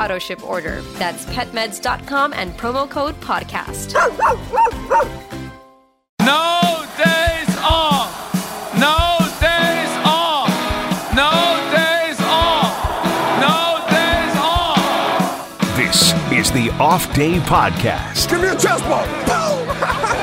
auto ship order. That's petmeds.com and promo code podcast. No days off. No days off. No days off. No days off. This is the Off Day Podcast. Give me a chest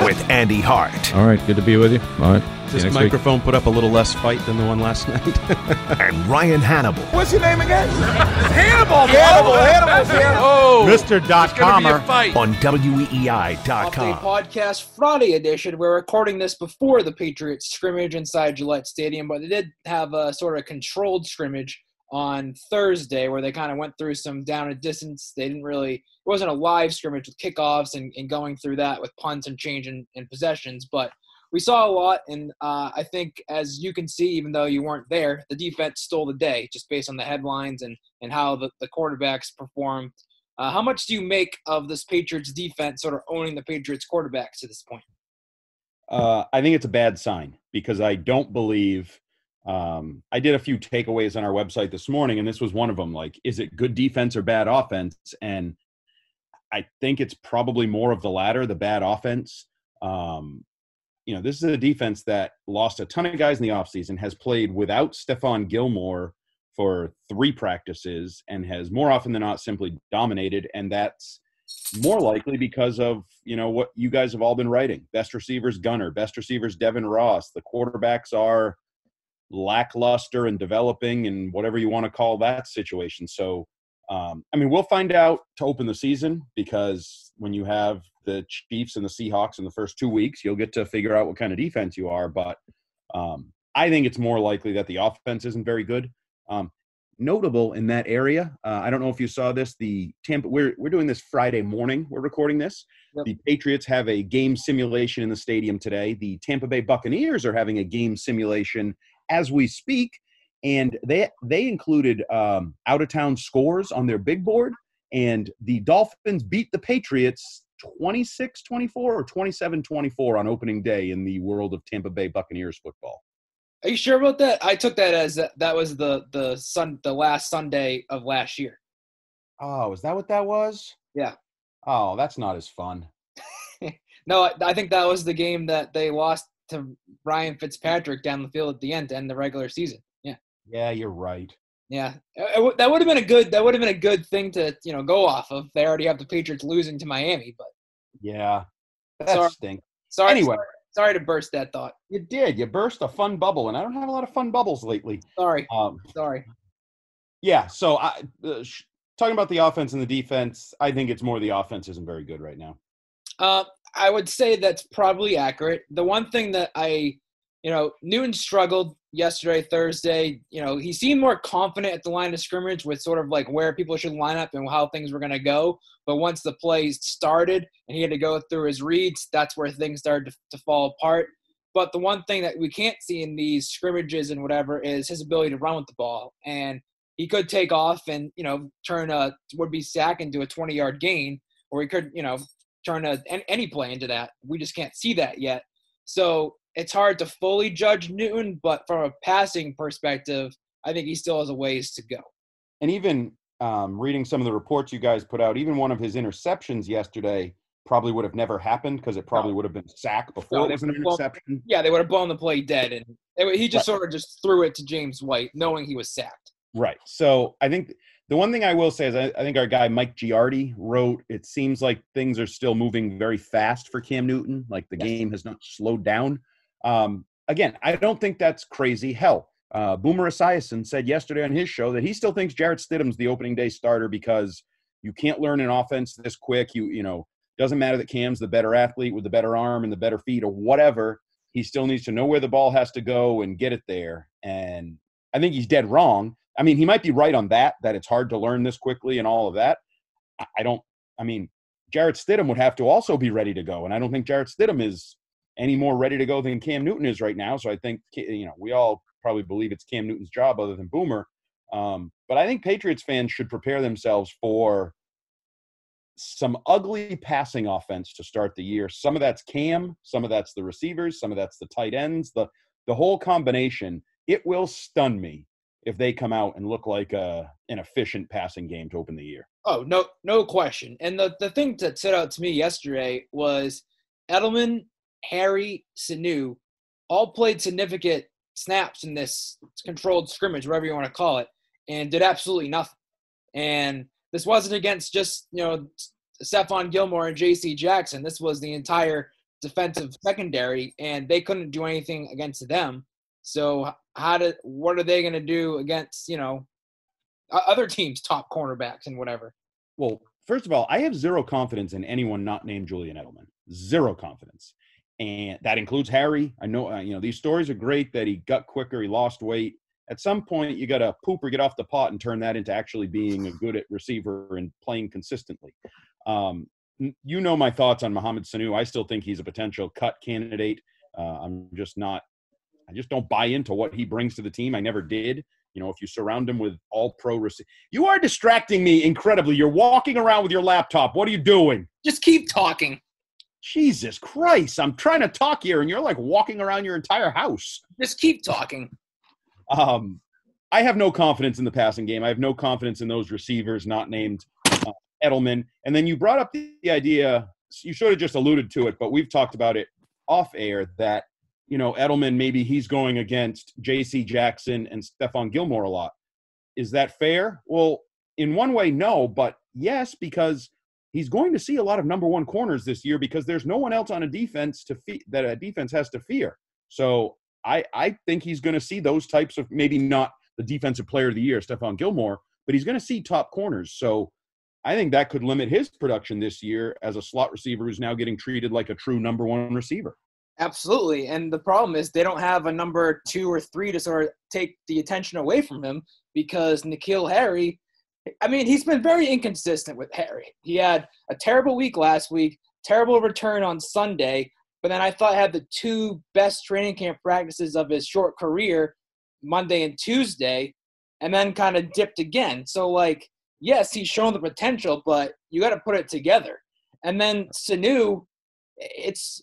with Andy Hart All right, good to be with you. All right. see you This next week. microphone put up a little less fight than the one last night. and Ryan Hannable. What's your name again? Hannable. Hannable. Hannable. Oh, Mr. Dot It's gonna be a Comer. on Update WEEI.com. podcast Friday edition. We're recording this before the Patriots scrimmage inside Gillette Stadium, but they did have a sort of controlled scrimmage on Thursday where they kind of went through some down and distance. They didn't really, it wasn't a live scrimmage with kickoffs and, and going through that with punts and change in, in possessions, but we saw a lot. And uh, I think, as you can see, even though you weren't there, the defense stole the day just based on the headlines and, and how the, the quarterbacks performed. Uh, how much do you make of this Patriots defense sort of owning the Patriots quarterbacks to this point? Uh, I think it's a bad sign because I don't believe. Um, I did a few takeaways on our website this morning, and this was one of them. Like, is it good defense or bad offense? And I think it's probably more of the latter, the bad offense. Um, you know, this is a defense that lost a ton of guys in the offseason, has played without Stephon Gilmore for three practices, and has more often than not simply dominated. And that's more likely because of you know what you guys have all been writing best receivers gunner best receivers devin ross the quarterbacks are lackluster and developing and whatever you want to call that situation so um, i mean we'll find out to open the season because when you have the chiefs and the seahawks in the first two weeks you'll get to figure out what kind of defense you are but um, i think it's more likely that the offense isn't very good um, notable in that area. Uh, I don't know if you saw this. The Tampa, we're we're doing this Friday morning. We're recording this. Yep. The Patriots have a game simulation in the stadium today. The Tampa Bay Buccaneers are having a game simulation as we speak, and they they included um, out of town scores on their big board. And the Dolphins beat the Patriots 26 24 or 27 24 on opening day in the world of Tampa Bay Buccaneers football. Are you sure about that? I took that as that, that was the the sun the last Sunday of last year. Oh, is that what that was? Yeah. Oh, that's not as fun. No, I, I think that was the game that they lost to Ryan Fitzpatrick down the field at the end to end the regular season. Yeah, Yeah, you're right. yeah. It w- that would have been a good that would have been a good thing to you know go off of. They already have the Patriots losing to Miami, but Yeah. That Sorry. stink. sorry. Anyway. sorry, sorry to burst that thought. You did. You burst a fun bubble, and I don't have a lot of fun bubbles lately. Sorry, Um, sorry. yeah. So, I, uh, sh- talking about the offense and the defense, I think it's more the offense isn't very good right now. Uh, I would say that's probably accurate. The one thing that I, you know, Newton struggled yesterday, Thursday, you know, he seemed more confident at the line of scrimmage with sort of like where people should line up and how things were going to go. But once the plays started and he had to go through his reads, that's where things started to, to fall apart. But the one thing that we can't see in these scrimmages and whatever is his ability to run with the ball. And he could take off and, you know, turn a would be sack into a 20 yard gain, or he could, you know, turn a, any play into that. We just can't see that yet. So it's hard to fully judge Newton, but from a passing perspective, I think he still has a ways to go. And even um, reading some of the reports you guys put out, even one of his interceptions yesterday probably would have never happened because it probably would have been sack before no, it was an interception. yeah, they would have blown the play dead, and it, he just right. sort of just threw it to James White, knowing he was sacked. Right. So I think the one thing I will say is I, I, think our guy Mike Giardi wrote, it seems like things are still moving very fast for Cam Newton. Like the yes. game has not slowed down. Um, again, I don't think that's crazy. Hell, uh, Boomer Esiason said yesterday on his show that he still thinks Jarrett Stidham's the opening day starter because you can't learn an offense this quick. You you know doesn't matter that Cam's the better athlete with the better arm and the better feet or whatever. He still needs to know where the ball has to go and get it there. And I think he's dead wrong. I mean, he might be right on that, that it's hard to learn this quickly and all of that. I don't, I mean, Jarrett Stidham would have to also be ready to go. And I don't think Jarrett Stidham is any more ready to go than Cam Newton is right now. So I think, you know, we all probably believe it's Cam Newton's job other than Boomer. Um, but I think Patriots fans should prepare themselves for some ugly passing offense to start the year. Some of that's Cam, some of that's the receivers, some of that's the tight ends, the the whole combination. It will stun me if they come out and look like a, an efficient passing game to open the year. Oh, no, no question. And the, the thing that stood out to me yesterday was Edelman, Harry, Sanu all played significant snaps in this controlled scrimmage, whatever you want to call it, and did absolutely nothing. And this wasn't against just, you know, Stephon Gilmore and J.C. Jackson. This was the entire defensive secondary, and they couldn't do anything against them. So how do what are they going to do against you know other teams' top cornerbacks and whatever? Well, first of all, I have zero confidence in anyone not named Julian Edelman. Zero confidence, and that includes Harry. I know uh, you know these stories are great that he got quicker, he lost weight. At some point, you got to poop or get off the pot and turn that into actually being a good at receiver and playing consistently. Um, you know my thoughts on Mohamed Sanu. I still think he's a potential cut candidate. Uh, I'm just not I just don't buy into what he brings to the team. I never did. You know, if you surround him with all pro receivers, you are distracting me incredibly. You're walking around with your laptop. What are you doing? Just keep talking. Jesus Christ. I'm trying to talk here and you're like walking around your entire house. Just keep talking. Um, I have no confidence in the passing game. I have no confidence in those receivers not named uh, Edelman. And then you brought up the, the idea, you should have just alluded to it, but we've talked about it off air that you know, Edelman, maybe he's going against J.C. Jackson and Stephon Gilmore a lot. Is that fair? Well, in one way, no, but yes, because he's going to see a lot of number one corners this year because there's no one else on a defense to fe- that a defense has to fear. So I I think he's going to see those types of maybe not the defensive player of the year, Stephon Gilmore, but he's going to see top corners. So I think that could limit his production this year as a slot receiver who's now getting treated like a true number one receiver. Absolutely. And the problem is they don't have a number two or three to sort of take the attention away from him because N'Keal Harry, I mean, he's been very inconsistent with Harry. He had a terrible week last week, terrible return on Sunday, but then I thought had the two best training camp practices of his short career, Monday and Tuesday, and then kind of dipped again. So, like, yes, he's shown the potential, but you got to put it together. And then Sanu, it's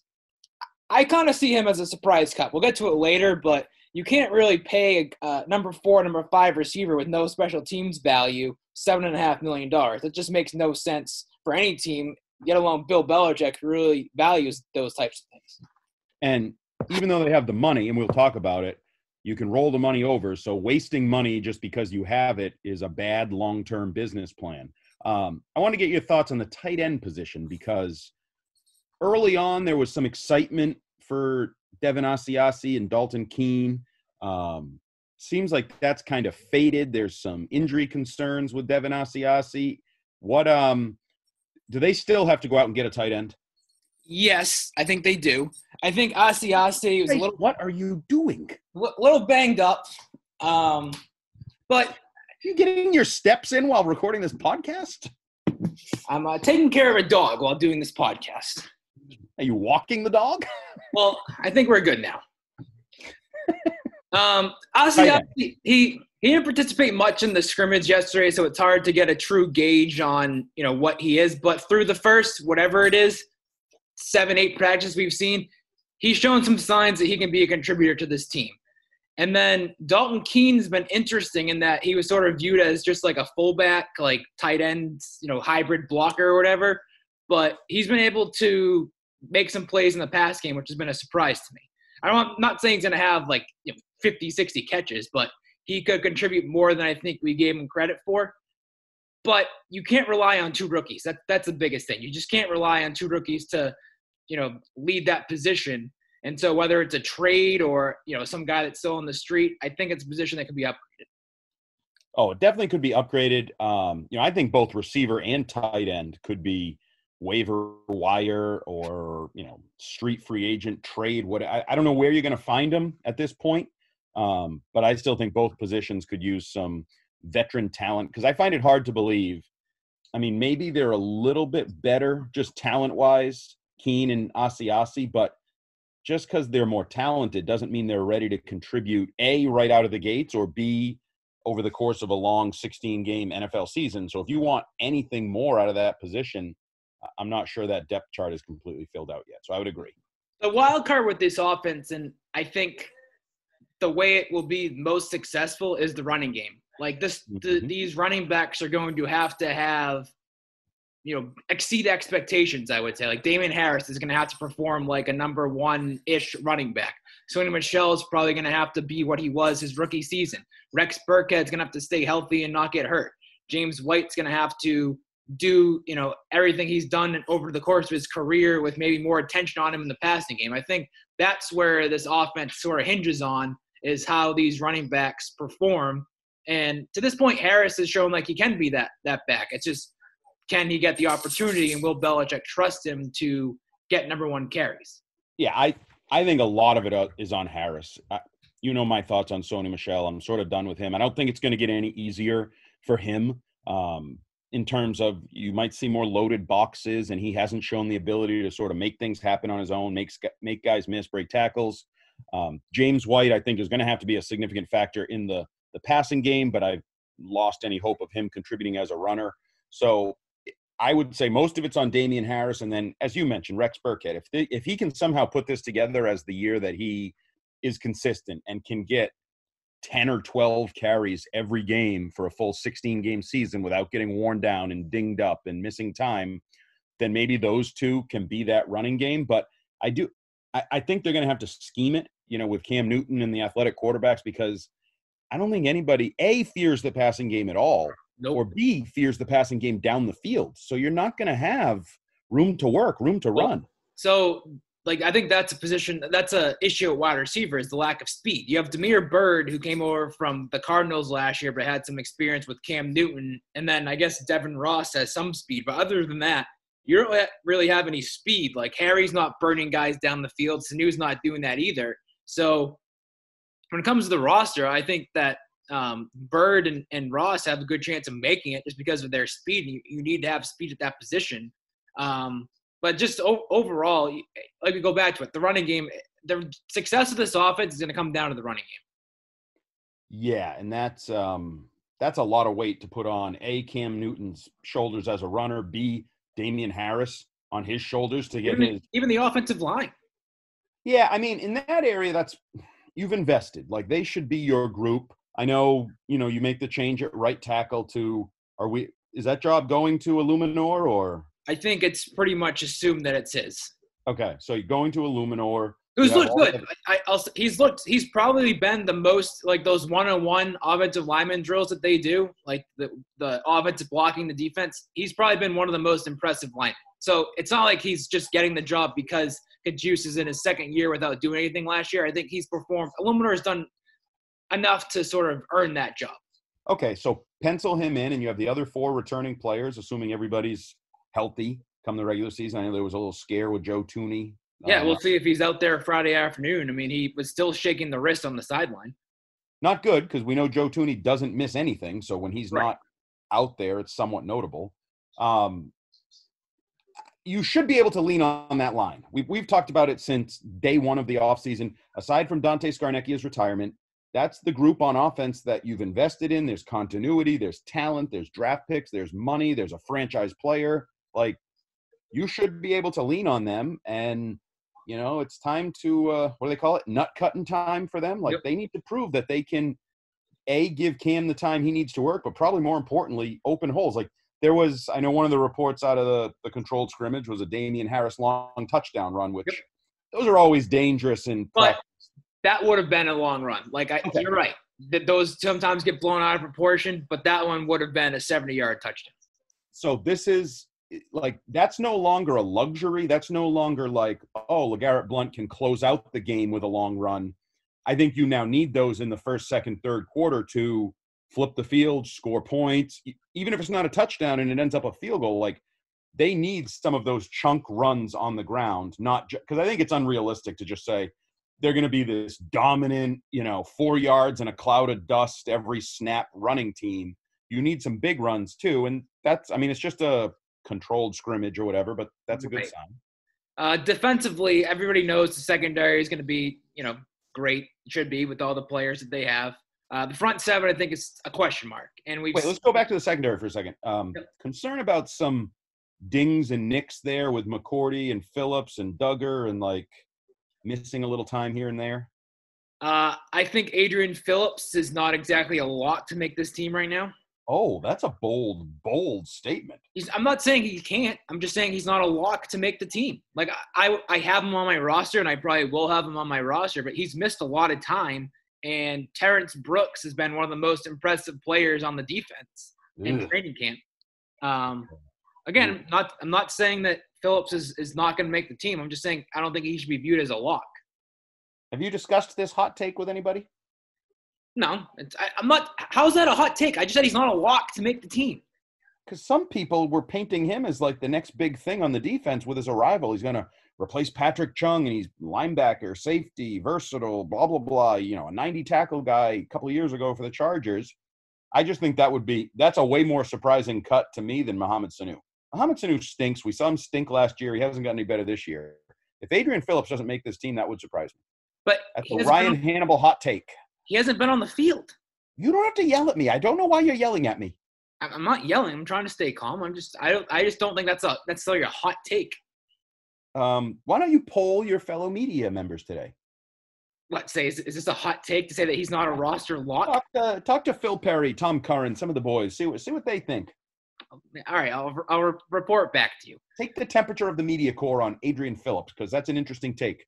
I kind of see him as a surprise cut. We'll get to it later, but you can't really pay a number four, number five receiver with no special teams value seven and a half million dollars. It just makes no sense for any team, let alone Bill Belichick, who really values those types of things. And even though they have the money, and we'll talk about it, you can roll the money over. So wasting money just because you have it is a bad long-term business plan. Um, I want to get your thoughts on the tight end position because early on there was some excitement for Devin Asiasi and Dalton Keene. Um, seems like that's kind of faded. There's some injury concerns with Devin Asiasi. What um do they still have to go out and get a tight end? Yes, I think they do. I think Asiasi was a little what are you doing? li- little banged up, um, but you getting your steps in while recording this podcast? I'm uh, taking care of a dog while doing this podcast. Are you walking the dog? Well, I think we're good now. Um, Asiasi, end. he he didn't participate much in the scrimmage yesterday, so it's hard to get a true gauge on you know what he is. But through the first whatever it is, seven eight practices we've seen, he's shown some signs that he can be a contributor to this team. And then Dalton Keene's been interesting in that he was sort of viewed as just like a fullback, like tight end, you know, hybrid blocker or whatever. But he's been able to make some plays in the pass game, which has been a surprise to me. I I'm not saying he's going to have like you know, 50, 60 catches, but he could contribute more than I think we gave him credit for. But you can't rely on two rookies. That, that's the biggest thing. You just can't rely on two rookies to, you know, lead that position. And so whether it's a trade or, you know, some guy that's still on the street, I think it's a position that could be upgraded. Oh, it definitely could be upgraded. Um, you know, I think both receiver and tight end could be waiver wire or you know street free agent trade. What I, I don't know where you're going to find them at this point, um, but I still think both positions could use some veteran talent because I find it hard to believe. I mean, maybe they're a little bit better just talent wise, Keene and Asiasi, but just because they're more talented doesn't mean they're ready to contribute a right out of the gates or b over the course of a long 16 game NFL season. So if you want anything more out of that position, I'm not sure that depth chart is completely filled out yet. So I would agree. the wild card with this offense, and I think the way it will be most successful is the running game. Like this, the, Mhm. these running backs are going to have to have, you know, exceed expectations. I would say, like Damien Harris is going to have to perform like a number one ish running back. Sony Michel is probably going to have to be what he was his rookie season. Rex Burkhead's going to have to stay healthy and not get hurt. James White's going to have to do you know everything he's done over the course of his career with maybe more attention on him in the passing game. I think that's where this offense sort of hinges on is how these running backs perform. And to this point, Harris has shown like he can be that that back. It's just can he get the opportunity and will Belichick trust him to get number one carries? Yeah, I I think a lot of it uh, on Harris. I, you know my thoughts on Sony Michel. I'm sort of done with him. I don't think it's going to get any easier for him. Um, in terms of you might see more loaded boxes, and he hasn't shown the ability to sort of make things happen on his own, make make guys miss, break tackles. Um, James White, I think, is going to have to be a significant factor in the the passing game, but I've lost any hope of him contributing as a runner. So I would say most of it's on Damien Harris, and then, as you mentioned, Rex Burkhead. If if he can somehow put this together as the year that he is consistent and can get 10 or 12 carries every game for a full 16 game season without getting worn down and dinged up and missing time, then maybe those two can be that running game. But I do, I, I think they're going to have to scheme it, you know, with Cam Newton and the athletic quarterbacks because I don't think anybody A fears the passing game at all, Nope. or B fears the passing game down the field. So you're not going to have room to work, room to Well, run. So, like, I think that's a position that's a issue at wide receiver is the lack of speed. You have Damiere Byrd, who came over from the Cardinals last year, but had some experience with Cam Newton, and then I guess Devin Ross has some speed. But other than that, you don't really have any speed. Like Harry's not burning guys down the field. Sanu's not doing that either. So, when it comes to the roster, I think that um, Bird and, and Ross have a good chance of making it just because of their speed. You, you need to have speed at that position. Um, but just o- overall, like we go back to it, the running game, the success of this offense is going to come down to the running game. Yeah, and that's um that's a lot of weight to put on a Cam Newton's shoulders as a runner, B Damien Harris on his shoulders to get Even, his even the offensive line. Yeah, I mean, in that area that's you've invested. Like they should be your group. I know, you know, you make the change at right tackle to are we is that job going to Eluemunor or I think it's pretty much assumed that it's his. okay, so you're going to Eluemunor. Who's looked good. I, I, I'll, he's looked. He's probably been the most like those one-on-one offensive lineman drills that they do, like the the offensive blocking, the defense. He's probably been one of the most impressive linemen. So it's not like he's just getting the job because Cajuste is in his second year without doing anything last year. I think he's performed. Eluemunor has done enough to sort of earn that job. Okay, so pencil him in and you have the other four returning players assuming everybody's healthy come the regular season. I know there was a little scare with Joe Thuney. Yeah, Um, we'll see if he's out there Friday afternoon. I mean, he was still shaking the wrist on the sideline. Not good because we know Joe Thuney doesn't miss anything. So when he's Right. not out there, it's somewhat notable. Um, you should be able to lean on that line. We've, we've talked about it since day one of the offseason. Aside from Dante Scarnecchia's retirement, that's the group on offense that you've invested in. There's continuity, there's talent, there's draft picks, there's money, there's a franchise player. Like, you should be able to lean on them. And, you know, it's time to, uh, what do they call it? Nut cutting time for them. Like, Yep. they need to prove that they can, A, give Cam the time he needs to work, but probably more importantly, open holes. Like, there was, I know one of the reports out of the, the controlled scrimmage was a Damien Harris long touchdown run, which Yep. those are always dangerous and But that would have been a long run. Like I, Okay. you're right. That those sometimes get blown out of proportion, but that one would have been a 70 yard touchdown. So this is like that's no longer a luxury. That's no longer like, oh, LeGarrette Blunt can close out the game with a long run. I think you now need those in the first, second, third quarter to flip the field, score points, even if it's not a touchdown and it ends up a field goal. Like they need some of those chunk runs on the ground, not because I think it's unrealistic to just say they're going to be this dominant, you know, four yards and a cloud of dust every snap running team. You need some big runs too, and that's I mean it's just a controlled scrimmage or whatever, but that's a good Right. sign. Uh, defensively, everybody knows the secondary is going to be, you know, great. Should be with all the players that they have. Uh, the front seven, I think, is a question mark. And we've Wait, let's go back to the secondary for a second. Um, Yep. concern about some dings and nicks there with McCourty and Phillips and Dugger and like missing a little time here and there. Uh, I think Adrian Phillips is not exactly a lot to make this team right now. Oh, that's a bold, bold statement. He's, I'm not saying he can't. I'm just saying he's not a lock to make the team. Like I, I have him on my roster, and I probably will have him on my roster. But he's missed a lot of time. And Terrence Brooks has been one of the most impressive players on the defense in Ugh. training camp. Um, again, not I'm not saying that Phillips is, is not going to make the team. I'm just saying I don't think he should be viewed as a lock. Have you discussed this hot take with anybody? No, it's, I, I'm not. How's that a hot take? I just said he's not a lock to make the team. Because some people were painting him as like the next big thing on the defense with his arrival. He's going to replace Patrick Chung, and he's linebacker, safety, versatile, blah blah blah. You know, a 90 tackle guy a couple of years ago for the Chargers. I just think that would be that's a way more surprising cut to me than Mohamed Sanu. Mohamed Sanu stinks. We saw him stink last year. He hasn't gotten any better this year. If Adrian Phillips doesn't make this team, that would surprise me. But That's a Ryan Hannable hot take. He hasn't been on the field. You don't have to yell at me. I don't know why you're yelling at me. I'm not yelling. I'm trying to stay calm. I'm just. I don't. I just don't think that's a necessarily a hot take. Um, why don't you poll your fellow media members today? What say? Is, is this a hot take to say that he's not a roster lock? Talk to, talk to Phil Perry, Tom Curran, some of the boys. See what see what they think. All right, I'll I'll report back to you. Take the temperature of the media corps on Adrian Phillips because that's an interesting take.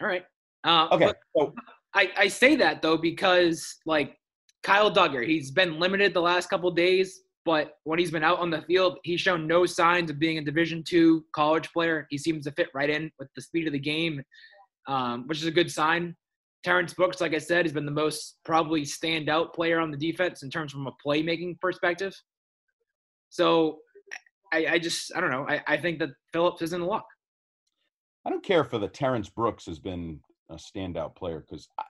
All right. Uh, Okay, but so I, I say that though because like Kyle Dugger, he's been limited the last couple days, but when he's been out on the field, he's shown no signs of being a Division two college player. He seems to fit right in with the speed of the game, um, which is a good sign. Terrence Brooks, like I said, has been the most probably standout player on the defense in terms from a playmaking perspective. So I, I just I don't know. I, I think that Phillips is in a lock. I don't care for the Terrence Brooks has been a standout player because I,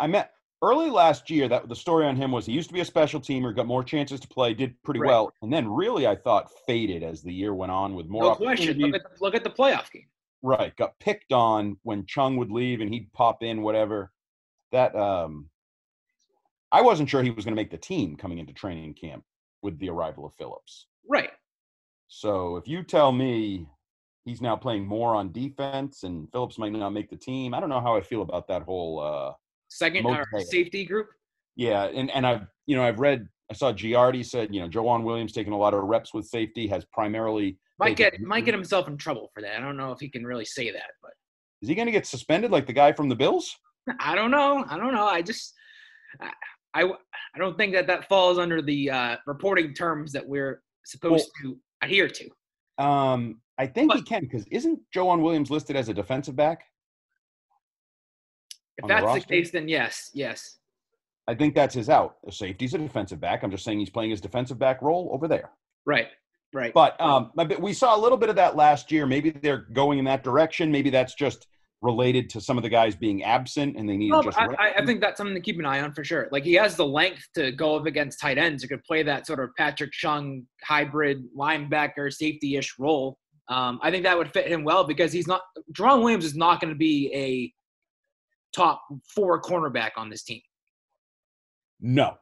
I met early last year that the story on him was he used to be a special teamer, got more chances to play, did pretty Right. well, and then really I thought faded as the year went on with more No question. Look at, the, look at the playoff game. Right, got picked on when Chung would leave and he'd pop in, whatever. That um, I wasn't sure he was going to make the team coming into training camp with the arrival of Phillips. Right. So if you tell me he's now playing more on defense and Phillips might not make the team, I don't know how I feel about that whole. uh Second or safety group. Yeah, and and I've you know I've read I saw Giardi said you know Joejuan Williams taking a lot of reps with safety has primarily Might taken- get might get himself in trouble for that. I don't know if he can really say that, but Is he going to get suspended like the guy from the Bills? I don't know. I don't know. I just I I, I don't think that that falls under the uh, reporting terms that we're supposed to adhere to. Um, I think he can because isn't Joejuan Williams listed as a defensive back? If On the that's the, case, then yes, yes. I think that's his out. The safety's a defensive back. I'm just saying he's playing his defensive back role over there. Right, Right. But um, we saw a little bit of that last year. Maybe they're going in that direction. Maybe that's just related to some of the guys being absent and they need Well, just. I, I- think that's something to keep an eye on for sure. Like he has the length to go up against tight ends. You could play that sort of Patrick Chung hybrid linebacker safety ish role. Um, I think that would fit him well because he's not. Joejuan Williams is not going to be a top four cornerback on this team. no,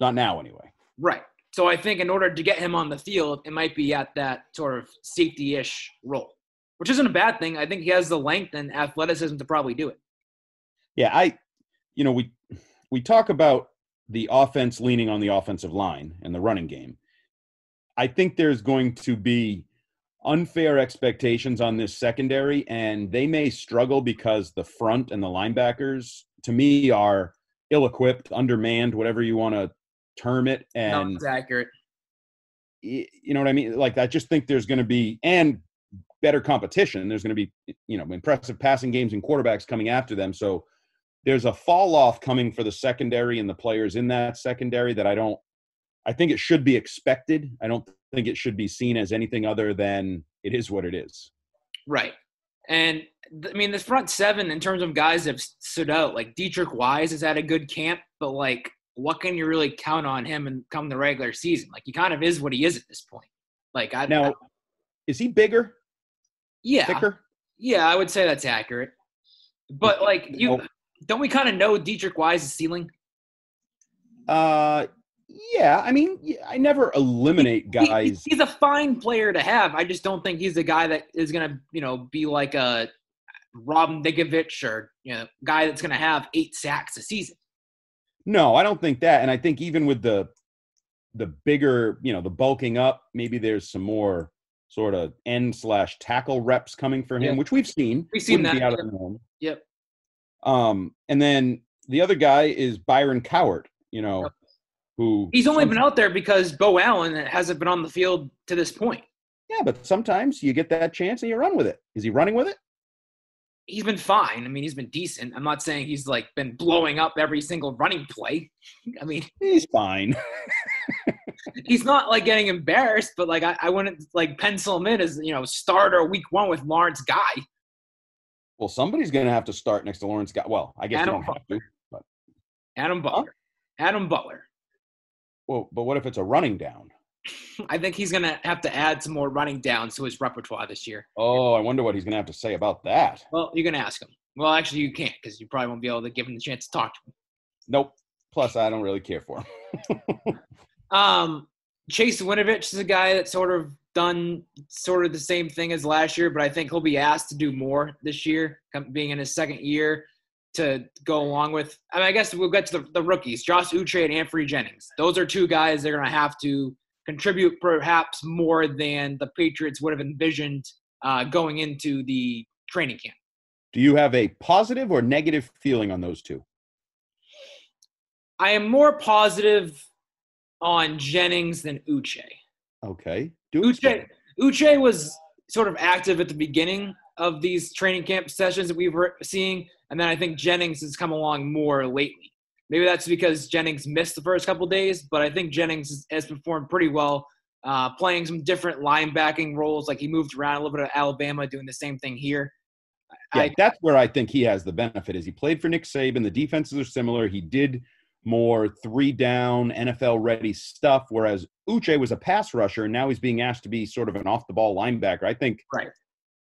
not now anyway. Right. So I think in order to get him on the field, it might be at that sort of safety ish role, which isn't a bad thing. I think he has the length and athleticism to probably do it. Yeah, I, you know, we we talk about the offense leaning on the offensive line and the running game. I think there's going to be unfair expectations on this secondary, and they may struggle because the front and the linebackers, to me, are ill-equipped, undermanned, whatever you want to term it, and accurate. you know what I mean? Like, I just think there's going to be and better competition. There's going to be, you know, impressive passing games and quarterbacks coming after them. So there's a fall off coming for the secondary and the players in that secondary that I don't. I think it should be expected. I don't think it should be seen as anything other than it is what it is. Right. And th- I mean, this front seven, in terms of guys that have stood out, like Deatrich Wise has had a good camp, but like, what can you really count on him and come the regular season? Like, he kind of is what he is at this point. Like, I Now, I- is he bigger, yeah, thicker? yeah, I would say that's accurate. But like, you Well- don't we kind of know Deatrich Wise's ceiling? Uh, yeah. I mean, I never eliminate guys. he's a fine player to have. I just don't think he's the guy that is gonna, you know, be like a Rob Ninkovich or you know, guy that's gonna have eight sacks a season. No, I don't think that. And I think even with the the bigger, you know, the bulking up, maybe there's some more sort of end slash tackle reps coming for him, Yeah. which we've seen. We've seen Wouldn't be that, out of the norm. Yep. Um, and then the other guy is Byron Cowart, you know, Yep. Who He's only been out there because Beau Allen hasn't been on the field to this point. Yeah, but sometimes you get that chance and you run with it. Is he running with it? He's been fine. I mean, he's been decent. I'm not saying he's like been blowing up every single running play. I mean, He's fine. he's not like getting embarrassed, but like I, I wouldn't like pencil him in as you know starter week one with Lawrence Guy. well, somebody's gonna have to start next to Lawrence Guy. Well, I guess Adam you don't have to. But Adam Butler. Adam Butler. Well, but what if it's a running down? I think he's gonna have to add some more running downs to his repertoire this year. Oh, I wonder what he's gonna have to say about that. Well, you're going to ask him. Well, actually, you can't because you probably won't be able to give him the chance to talk to him. Nope. Plus, I don't really care for him. Um, Chase Winovich is a guy that's sort of done sort of the same thing as last year, but I think he'll be asked to do more this year, being in his second year to go along with. I mean, I guess we'll get to the, the rookies, Josh Uche and Anfernee Jennings. Those are two guys that are going to have to contribute perhaps more than the Patriots would have envisioned uh, going into the training camp. Do you have a positive or negative feeling on those two? I am more positive on Jennings than Uche. Okay. Do Uche. Uche was sort of active at the beginning of these training camp sessions that we were seeing, and then I think Jennings has come along more lately. Maybe that's because Jennings missed the first couple days, but I think Jennings has- performed pretty well, uh, playing some different linebacking roles. Like he moved around a little bit at Alabama, doing the same thing here. Yeah, I, that's where I think he has the benefit. Is he played for Nick Saban? The defenses are similar. He did more three down NFL ready stuff, whereas Uche was a pass rusher, and now he's being asked to be sort of an off the ball linebacker. I think. Right.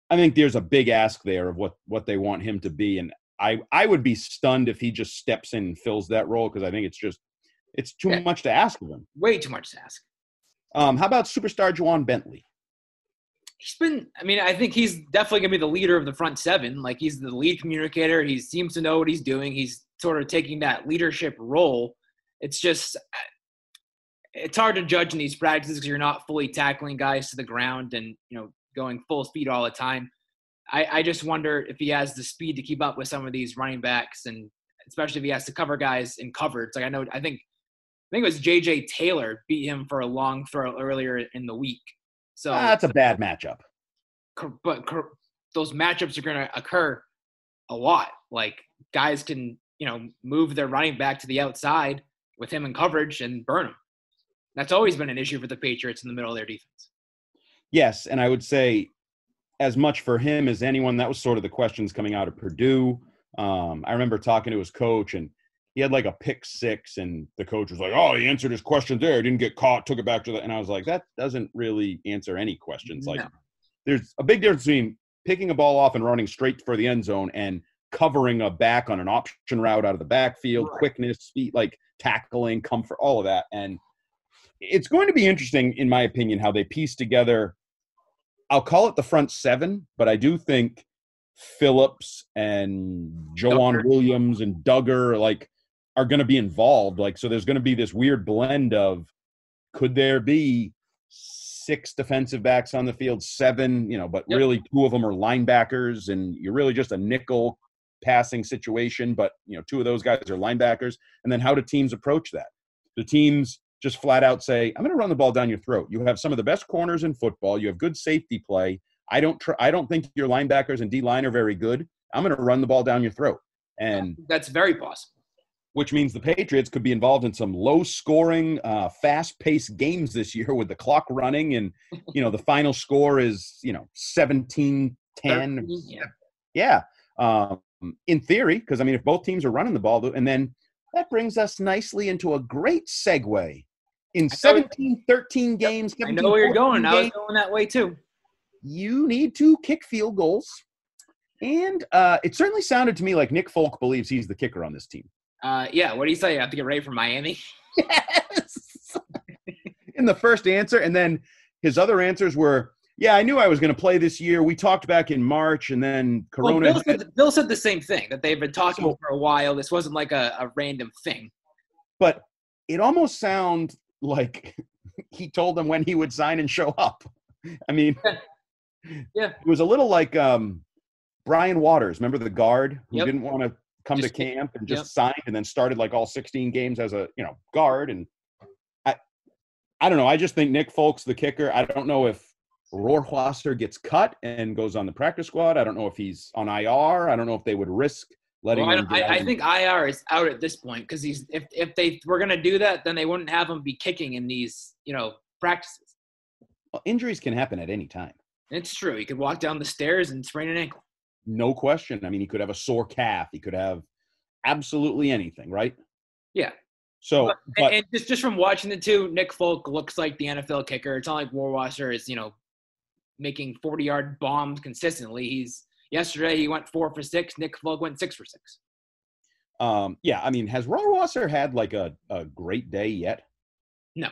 I think there's a big ask there of what what they want him to be, and I I would be stunned if he just steps in and fills that role because I think it's just it's too Yeah. much to ask of him. way too much to ask. Um, how about superstar Ja'Whaun Bentley? he's been i mean i think he's definitely going to be the leader of the front seven like he's the lead communicator he seems to know what he's doing he's sort of taking that leadership role it's just it's hard to judge in these practices because you're not fully tackling guys to the ground and you know going full speed all the time I, I just wonder if he has the speed to keep up with some of these running backs and especially if he has to cover guys in coverage like i know i think i think it was jj taylor beat him for a long throw earlier in the week so Ah, that's a bad matchup. but cor- those matchups are going to occur a lot. Like guys can, you know, move their running back to the outside with him in coverage and burn him. That's always been an issue for the Patriots in the middle of their defense. Yes, and I would say as much for him as anyone. That was sort of the questions coming out of Purdue. Um, I remember talking to his coach, and he had like a pick six, and the coach was like, "Oh, he answered his question there. Didn't get caught. Took it back to the." And I was like, "That doesn't really answer any questions. Like, No. there's a big difference between picking a ball off and running straight for the end zone and covering a back on an option route out of the backfield, Right. quickness, speed, like tackling, comfort, all of that. And it's going to be interesting, in my opinion, how they piece together. I'll call it the front seven, but I do think Phillips and Joejuan Williams and Dugger like are going to be involved. Like, so there's going to be this weird blend of could there be six defensive backs on the field, seven, you know, but Yep. really two of them are linebackers, and you're really just a nickel passing situation. But you know, two of those guys are linebackers. And then how do teams approach that? The teams just flat out say, "I'm going to run the ball down your throat." You have some of the best corners in football. You have good safety play. I don't. Tr- I don't think your linebackers and D line are very good. I'm going to run the ball down your throat, and That's very possible. which means the Patriots could be involved in some low-scoring, uh, fast-paced games this year with the clock running, and you know the final score is you know 17-10. 13, yeah. Yeah, um, in theory, because I mean, if both teams are running the ball, and then that brings us nicely into a great segue. In know- 17, 13 games, I know where you're 14 going. I was going that way too. you need to kick field goals. And uh, it certainly sounded to me like Nick Folk believes he's the kicker on this team. Uh, yeah. What do you say? You have to get ready for Miami. Yes. In the first answer, and then his other answers were, "Yeah, I knew I was going to play this year. We talked back in March, and then Well, Corona." Bill, said, Bill said the same thing that they've been talking So- for a while. This wasn't like a, a random thing. but it almost sound like he told them when he would sign and show up. I mean, Yeah. Yeah. it was a little like um, Brian Waters. Remember the guard who Yep. didn't want to come Just- to camp and just yep. signed and then started like all 16 games as a you know guard and I I don't know. I just think Nick Folks the kicker. I don't know if Rohrwasser gets cut and goes on the practice squad. I don't know if he's on IR. I don't know if they would risk letting Well, I. I, I think IR is out at this point because he's if if they were gonna do that, then they wouldn't have him be kicking in these you know practices. Well, injuries can happen at any time. It's true. He could walk down the stairs and sprain an ankle. No question. I mean, he could have a sore calf. He could have absolutely anything, right? Yeah. So, But, but and, and just just from watching the two, Nick Folk looks like the NFL kicker. It's not like Rohrwasser is you know making forty yard bombs consistently. He's yesterday he went four for six. Nick Folk went six for six. um, yeah, I mean, has Rohrwasser had like a, a great day yet? No.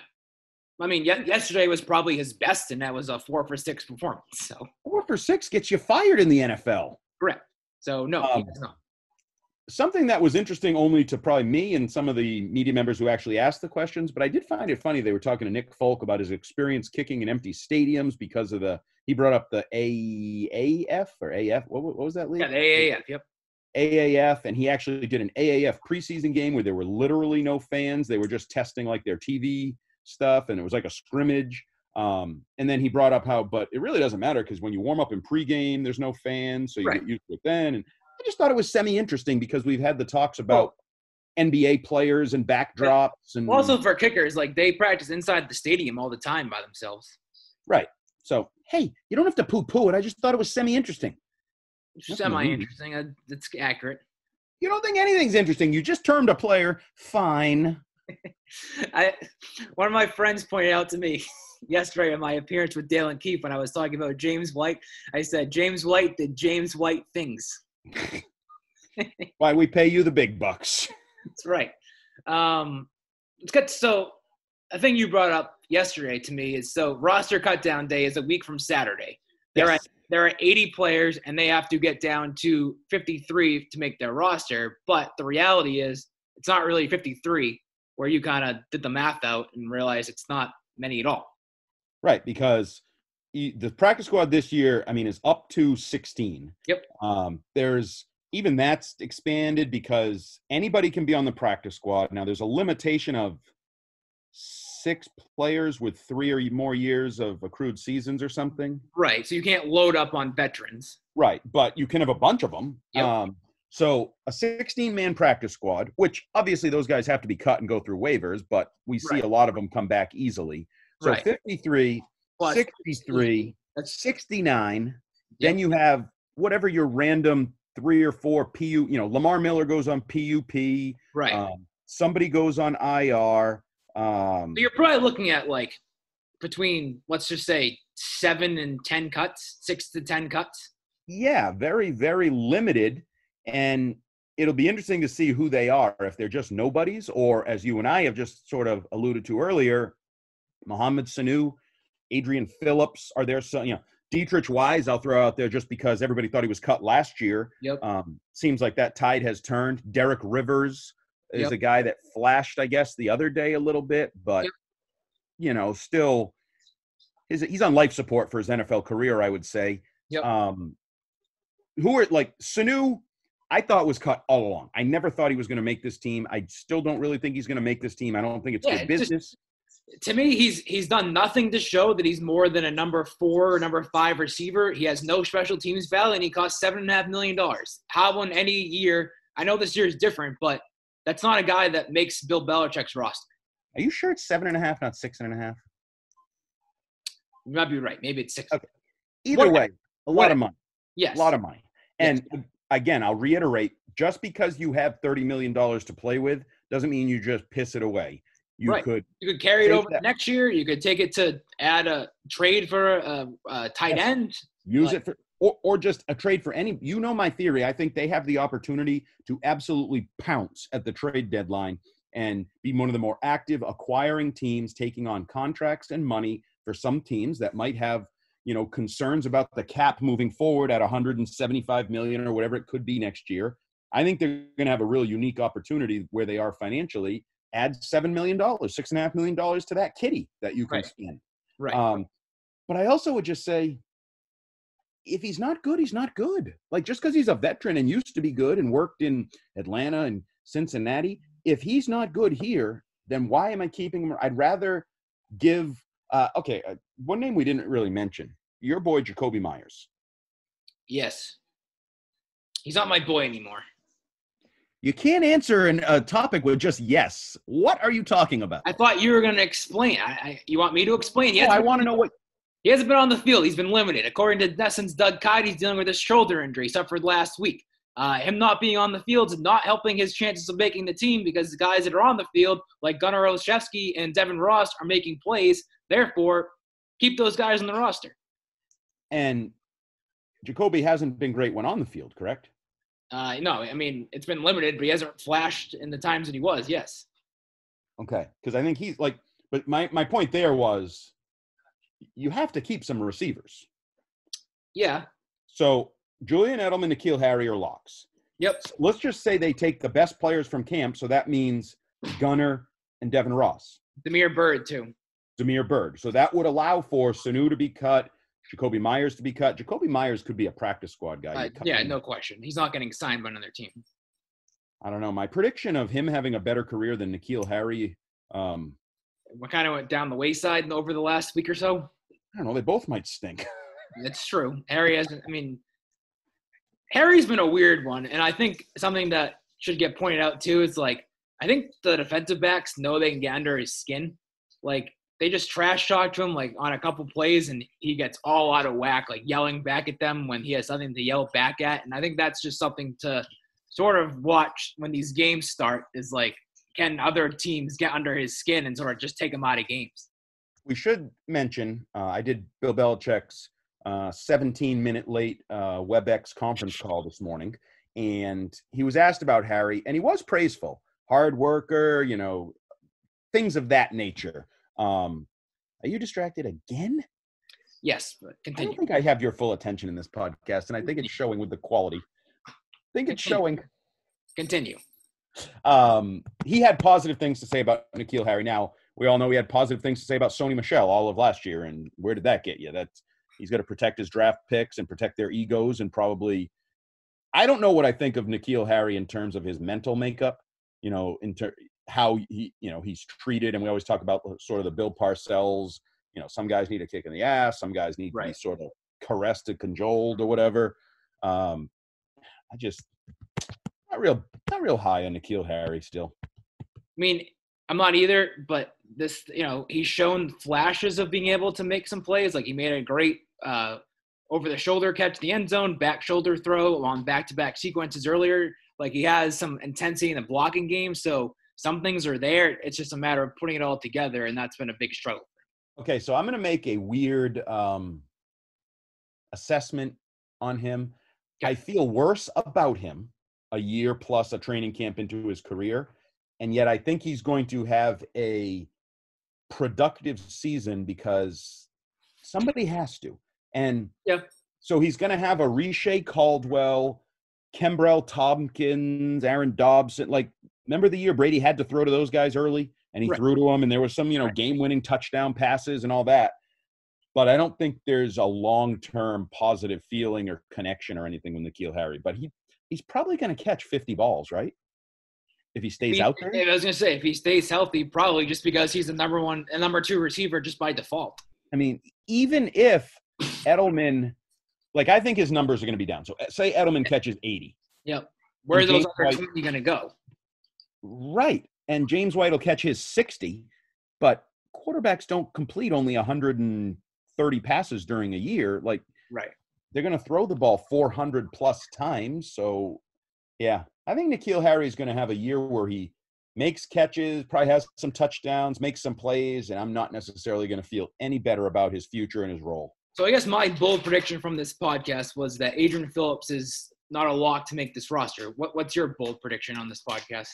I mean, ye- yesterday was probably his best, and that was a four for six performance. So Four for six gets you fired in the NFL. correct. So no, he Um, has not. Something that was interesting only to probably me and some of the media members who actually asked the questions, but I did find it funny. They were talking to Nick Folk about his experience kicking in empty stadiums because of the, he brought up the AAF or AF. What, what was that league? Yeah, AAF. Yep. AAF, and he actually did an AAF preseason game where there were literally no fans. They were just testing like their TV stuff, and it was like a scrimmage. Um, and then he brought up how, but it really doesn't matter because when you warm up in pregame, there's no fans, so you Right. get used to it then. And I just thought it was semi-interesting because we've had the talks about NBA players and backdrops, and also for kickers, like they practice inside the stadium all the time by themselves. right. So hey, you don't have to poo-poo it. I just thought it was semi-interesting. It's Semi interesting. That's accurate. You don't think anything's interesting. You just termed a player fine. I one of my friends pointed out to me yesterday in my appearance with Dale and Keefe when I was talking about James White. I said James White did James White things. Why we pay you the big bucks. That's right. Um, let's get so. A thing you brought up yesterday to me is so roster cut down day is a week from Saturday. There Yes. are there are 80 players and they have to get down to 53 to make their roster. But the reality is it's not really 53 where you kind of did the math out and realize it's not many at all. Right, because the practice squad this year, I mean, is up to 16. Yep. Um, there's even that's expanded because anybody can be on the practice squad. Now, there's a limitation of six players with three or more years of accrued seasons or something. Right. So you can't load up on veterans. Right, but you can have a bunch of them. Yep. Um, so a 16 man practice squad, which obviously those guys have to be cut and go through waivers, but we see Right. a lot of them come back easily. So Right. 53 plus 63, that's 69. Then you have whatever your random three or four PU, you know, Lamar Miller goes on PUP. right. Um, somebody goes on IR. Um, So you're probably looking at like between let's just say seven and ten cuts, six to ten cuts. yeah, very, very limited. And it'll be interesting to see who they are, if they're just nobodies, or as you and I have just sort of alluded to earlier, Mohamed Sanu, Adrian Phillips are there. So, you know, Deatrich Wise, I'll throw out there just because everybody thought he was cut last year. Yep. Um, seems like that tide has turned. Derek Rivers is Yep. a guy that flashed, I guess, the other day a little bit, but Yep. you know, still, his, he's on life support for his NFL career, I would say. Yep. Um, who are like Sanu? I thought was cut all along. I never thought he was going to make this team. I still don't really think he's going to make this team. I don't think it's Yeah, good it's just- business. To me, he's he's done nothing to show that he's more than a number four or number five receiver. He has no special teams value, and he costs seven and a half million dollars. How in any year? I know this year is different, but that's not a guy that makes Bill Belichick's roster. Are you sure it's seven and a half, not six and a half? You might be right. Maybe it's six. Okay. Either way, a lot of money. Yes. A lot of money. Yes. And again, I'll reiterate just because you have $30 million to play with doesn't mean you just piss it away. You Right. could, You could carry it over that. next year. You could take it to add a trade for a, a tight Yes. end. use Like- it for, or, or just a trade for any. You know my theory. I think they have the opportunity to absolutely pounce at the trade deadline and be one of the more active acquiring teams, taking on contracts and money for some teams that might have, you know, concerns about the cap moving forward at 175 million or whatever it could be next year. I think they're going to have a real unique opportunity where they are financially. Add seven million dollars, six and a half million dollars to that kitty that you can Right. spend. Right. Um, but I also would just say, if he's not good, he's not good. Like just because he's a veteran and used to be good and worked in Atlanta and Cincinnati, if he's not good here, then why am I keeping him? I'd rather give. Uh, okay, uh, one name we didn't really mention: your boy Jakobi Meyers. yes. He's not my boy anymore. You can't answer an, a topic with just yes. What are you talking about? I thought you were going to explain. I, I, you want me to explain? Oh, hasn't I want to know what. He hasn't been on the field. He's been limited. According to NESN's Doug Kyed, he's dealing with a shoulder injury suffered last week. Uh, him not being on the field is not helping his chances of making the team because the guys that are on the field, like Gunnar Olszewski and Devin Ross, are making plays. Therefore, keep those guys on the roster. And Jakobi hasn't been great when on the field, correct? Uh, no, I mean, it's been limited, but he hasn't flashed in the times that he was, yes. Okay, because I think he's like, but my my point there was, you have to keep some receivers. Yeah, So Julian Edelman, N'Keal Harry are locks. yep, Let's just say they take the best players from camp, so that means Gunnar and Devin Ross, Damiere Byrd, too. Damiere Byrd. So that would allow for Sanu to be cut, Jakobi Meyers to be cut. Jakobi Meyers could be a practice squad guy. Uh, yeah, him. no question. He's not getting signed by another team. I don't know. My prediction of him having a better career than N'Keal Harry, um, What kind of went down the wayside over the last week or so? I don't know. They both might stink. It's true. Harry hasn't. I mean, Harry's been a weird one, and I think something that should get pointed out too is like I think the defensive backs know they can get under his skin. Like they just trash talk to him like on a couple plays, and he gets all out of whack, like yelling back at them when he has something to yell back at. And I think that's just something to sort of watch when these games start. Is like can other teams get under his skin and sort of just take him out of games? we should mention uh, I did Bill Belichick's uh, 17 minute late uh, WebEx conference call this morning, and he was asked about Harry, and he was praiseful, hard worker, you know, things of that nature. Um, are you distracted again? Yes, but I don't think I have your full attention in this podcast, and I think it's showing with the quality. I think it's showing. Continue. Um, he had positive things to say about N'Keal Harry. Now we all know he had positive things to say about Sony Michel all of last year, and where did that get you? That's he's got to protect his draft picks and protect their egos, and probably. I don't know what I think of N'Keal Harry in terms of his mental makeup. You know, in ter- how he, you know, he's treated, and we always talk about sort of the Bill Parcells. You know, some guys need a kick in the ass, some guys need to be sort of caressed and cajoled or whatever. Um, I just not real, not real high on N'Keal Harry still. I mean, I'm not either, but this, you know, he's shown flashes of being able to make some plays. Like he made a great uh, over the shoulder catch the end zone, back shoulder throw on back to back sequences earlier. Like he has some intensity in the blocking game. So some things are there. It's just a matter of putting it all together, and that's been a big struggle. Okay, so I'm going to make a weird um, assessment on him. I feel worse about him a year plus a training camp into his career, and yet I think he's going to have a productive season because somebody has to. And yeah. so he's going to have a Reche Caldwell, Kenbrell Tompkins, Aaron Dobson. Like, remember the year Brady had to throw to those guys early? and he right. threw to them and there was some, you know, game-winning touchdown passes and all that. But I don't think there's a long-term positive feeling or connection or anything with N'Keal Harry. But he he's probably going to catch 50 balls, right? If he stays he, out there. I was going to say if he stays healthy, probably just because he's the number one and number two receiver just by default. I mean, even if Edelman, like I think his numbers are going to be down. So say Edelman catches 80. Yep. Where are those other 20 going to go? Right and James White will catch his 60, but quarterbacks don't complete only 130 passes during a year. Like, right. They're going to throw the ball 400 plus times. So, yeah, I think N'Keal Harry is going to have a year where he makes catches, probably has some touchdowns, makes some plays, and I'm not necessarily going to feel any better about his future and his role. So I guess my bold prediction from this podcast was that Adrian Phillips is not a lock to make this roster. What, what's your bold prediction on this podcast?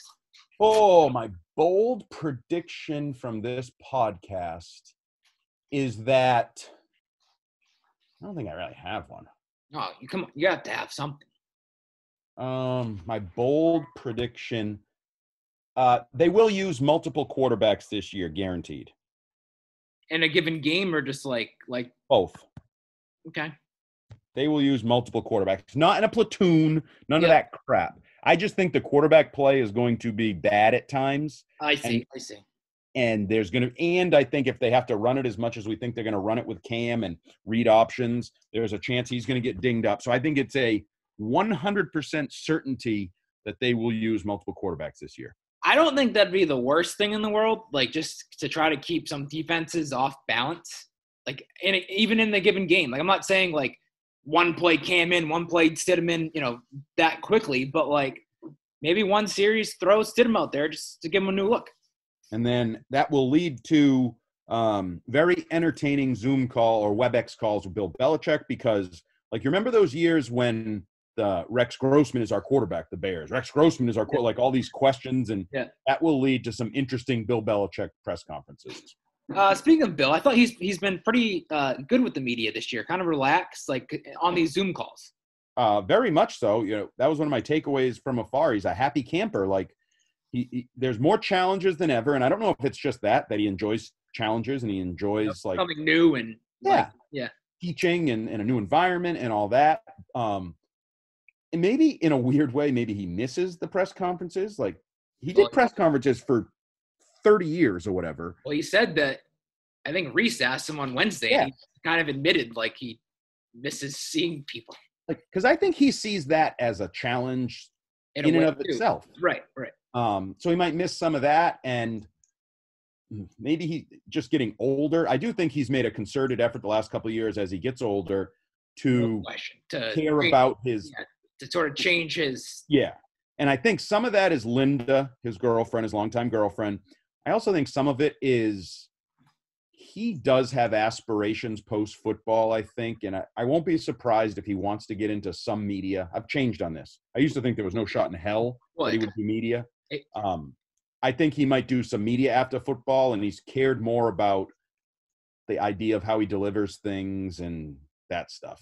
Oh, my bold prediction from this podcast is that I don't think I really have one. Oh, you come you have to have something. Um, my bold prediction uh they will use multiple quarterbacks this year, guaranteed. In a given game or just like like both. Okay. They will use multiple quarterbacks, not in a platoon, none of that crap. I just think the quarterback play is going to be bad at times. I see. And, I see. And there's going to, and I think if they have to run it as much as we think they're going to run it with Cam and read options, there's a chance he's going to get dinged up. So I think it's a 100% certainty that they will use multiple quarterbacks this year. I don't think that'd be the worst thing in the world. Like just to try to keep some defenses off balance. Like in, even in the given game. Like I'm not saying like one play Cam in, one play Stidham in, you know, that quickly. But like maybe one series throw Stidham out there just to give him a new look. And then that will lead to um, very entertaining Zoom call or WebEx calls with Bill Belichick because, like, you remember those years when the Rex Grossman is our quarterback, the Bears. Rex Grossman is our yeah. like all these questions, and yeah. that will lead to some interesting Bill Belichick press conferences. Uh, speaking of Bill, I thought he's he's been pretty uh, good with the media this year, kind of relaxed, like on these Zoom calls. Uh, very much so. You know, that was one of my takeaways from afar. He's a happy camper. Like he, he there's more challenges than ever, and I don't know if it's just that that he enjoys challenges and he enjoys like something new and yeah, like, yeah, teaching and, and a new environment and all that. Um, and maybe in a weird way, maybe he misses the press conferences. Like he did press conferences for 30 years or whatever. Well, he said that I think Reiss asked him on Wednesday. Yeah. he kind of admitted like he misses seeing people. Like, because I think he sees that as a challenge in, in and of too. itself. Right, right. Um, so he might miss some of that, and maybe he just getting older. I do think he's made a concerted effort the last couple of years as he gets older to, no to care about his yeah, to sort of change his yeah. And I think some of that is Linda, his girlfriend, his longtime girlfriend, I also think some of it is he does have aspirations post football, I think. And I, I, won't be surprised if he wants to get into some media. I've changed on this. I used to think there was no shot in hell that he would do media. Um, I think he might do some media after football, and he's cared more about the idea of how he delivers things and that stuff.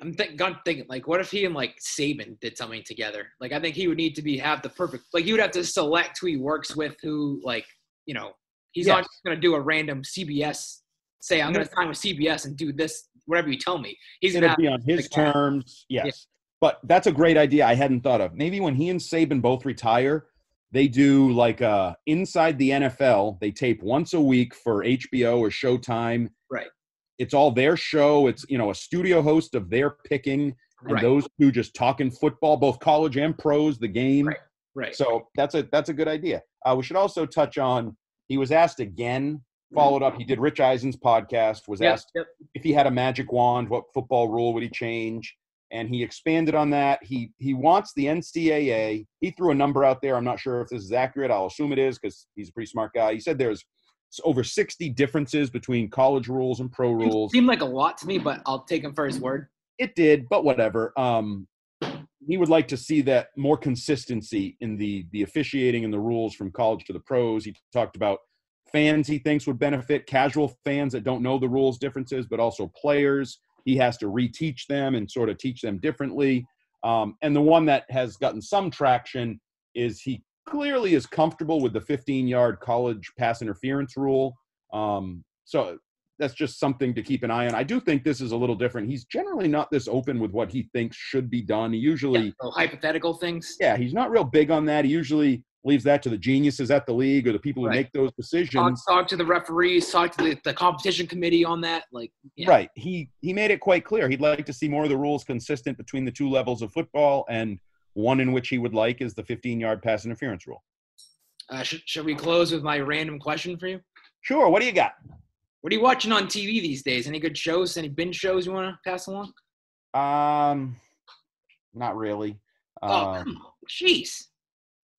I'm think, thinking like, what if he and like Saban did something together? Like, I think he would need to be have the perfect. Like, he would have to select who he works with, who like you know, he's yes. not just going to do a random CBS. Say I'm going to sign with CBS and do this, whatever you tell me. He's going to be on his terms. Yes, yeah. but that's a great idea. I hadn't thought of. Maybe when he and Saban both retire, they do like uh inside the NFL. They tape once a week for HBO or Showtime. Right. It's all their show. It's you know a studio host of their picking, and right. those two just talking football, both college and pros, the game. Right. Right. So that's a that's a good idea. Uh, we should also touch on he was asked again, followed up. He did Rich Eisen's podcast, was Yep, asked yep. if he had a magic wand, what football rule would he change? And he expanded on that. He he wants the NCAA. He threw a number out there. I'm not sure if this is accurate. I'll assume it is because he's a pretty smart guy. He said there's over 60 differences between college rules and pro It rules. seemed like a lot to me, but I'll take him for his word. It did, but whatever. Um, he would like to see that more consistency in the the officiating and the rules from college to the pros. He talked about fans he thinks would benefit, casual fans that don't know the rules differences, but also players. He has to reteach them and sort of teach them differently. Um, and the one that has gotten some traction is he clearly is comfortable with the 15 yard college pass interference rule. Um, so that's just something to keep an eye on. I do think this is a little different. He's generally not this open with what he thinks should be done. He usually, Yeah, so hypothetical things. yeah, he's not real big on that. He usually leaves that to the geniuses at the league or the people who Right. make those Talk, decisions. talk to the referees, talk to the, the competition committee on that. Like, yeah. Right. He he made it quite clear. He'd like to see more of the rules consistent between the two levels of football, and one in which he would like is the 15 yard pass interference rule. Uh, should, should we close with my random question for you? Sure. What do you got? What are you watching on TV these days? Any good shows? Any binge shows you want to pass along? Um, not really. oh, Um. Jeez.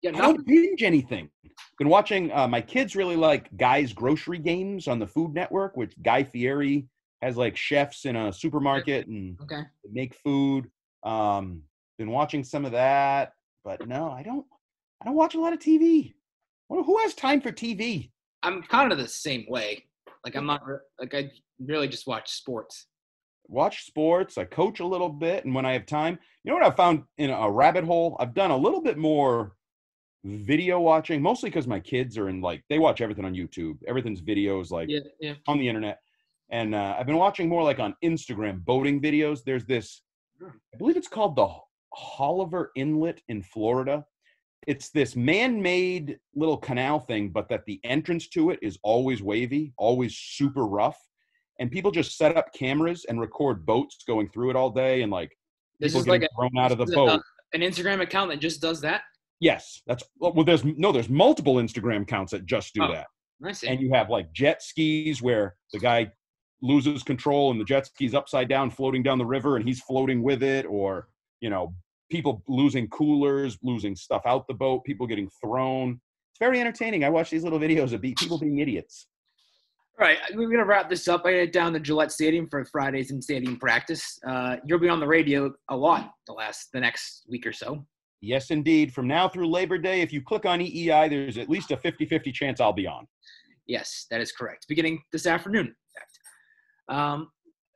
Yeah, I don't binge anything. Been watching. Uh, my kids really like Guy's Grocery Games on the Food Network, which Guy Fieri has like chefs in a supermarket and okay. make food. Um, been watching some of that, but no, I don't. I don't watch a lot of TV. Who has time for TV? I'm kind of the same way. Like, I'm not, like, I really just watch sports. Watch sports. I coach a little bit, and when I have time, you know what I found in a rabbit hole. I've done a little bit more video watching, mostly because my kids are in like they watch everything on YouTube. Everything's videos like Yeah, yeah. on the internet. And uh, I've been watching more like on Instagram boating videos. There's this, I believe it's called the Haulover Inlet in Florida. It's this man-made little canal thing, but that the entrance to it is always wavy, always super rough. And people just set up cameras and record boats going through it all day, and like This people is like getting a, thrown out of the uh, boat. a- an Instagram account that just does that. yes, that's oh, well. There's no, there's multiple Instagram accounts that just do Oh. that. I see. and you have like jet skis where the guy loses control and the jet ski's upside down floating down the river and he's floating with it or you know people losing coolers losing stuff out the boat people getting thrown it's very entertaining i watch these little videos of people being idiots All right, we're gonna wrap this up. I head down to Gillette Stadium for Fridays in stadium practice. Uh, you'll be on the radio a lot the last, the next week or so. yes indeed from now through labor day if you click on eei there's at least a 50-50 chance i'll be on Yes, that is correct. Beginning this afternoon. In fact. Um,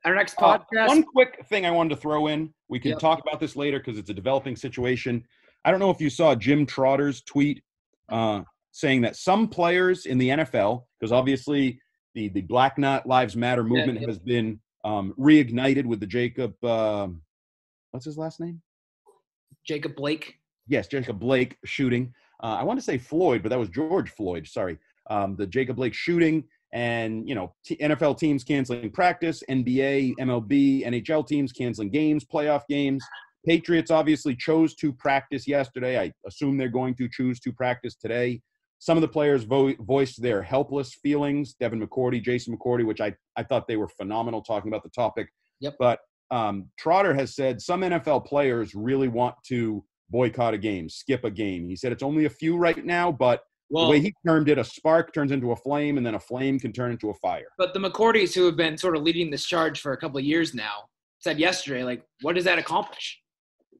our next Uh, podcast. one quick thing I wanted to throw in. We can Yep. talk about this later because it's a developing situation. I don't know if you saw Jim Trotter's tweet uh, saying that some players in the NFL, because obviously the the Black Knot Lives Matter movement yeah. has been um, reignited with the Jacob. Um, what's his last name? Jacob Blake. Yes, Jacob Blake shooting. Uh, I want to say Floyd, but that was George Floyd. Sorry, um, the Jacob Blake shooting, and you know, t- NFL teams canceling practice, NBA, MLB, NHL teams canceling games, playoff games. Patriots obviously chose to practice yesterday. I assume they're going to choose to practice today. Some of the players vo- voiced their helpless feelings. Devin McCourty, Jason McCourty, which I, I thought they were phenomenal talking about the topic. Yep. But um, Trotter has said some NFL players really want to boycott a game, skip a game. He said it's only a few right now, but Well, the way he termed it, a spark turns into a flame, and then a flame can turn into a fire. but the McCourties who have been sort of leading this charge for a couple of years now said yesterday, like, what does that accomplish?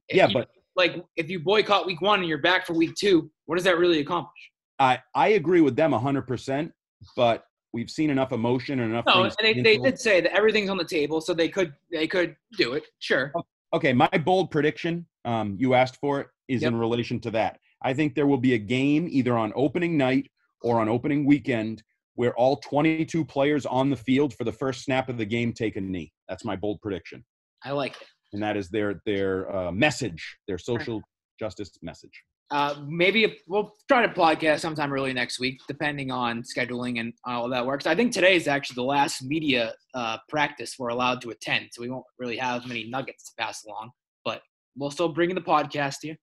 If yeah, you- but like if you boycott week one and you're back for week two, what does that really accomplish? I I agree with them hundred percent. But we've seen enough emotion and enough. No, and they, they did say that everything's on the table, so they could they could do it. Sure. Okay, my bold prediction, um, you asked for it, is Yep. in relation to that. I think there will be a game either on opening night or on opening weekend where all 22 players on the field for the first snap of the game take a knee. That's my bold prediction, I like it. and that is their their uh, message, their social justice message. Uh, maybe we'll try to podcast sometime early next week, depending on scheduling and all that works. I think today is actually the last media uh, practice we're allowed to attend, so we won't really have many nuggets to pass along. But we'll still bring in the podcast to you.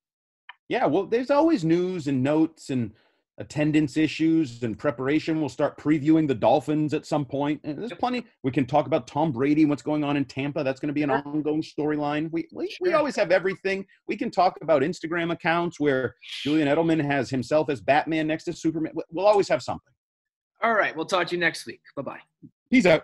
Yeah, well, there's always news and notes and attendance issues and preparation. We'll start previewing the Dolphins at some point. And there's plenty. We can talk about Tom Brady, and what's going on in Tampa. That's going to be an ongoing storyline. We, we, we always have everything. We can talk about Instagram accounts where Julian Edelman has himself as Batman next to Superman. We- We'll always have something. All right, we'll talk to you next week. Bye bye. Peace out.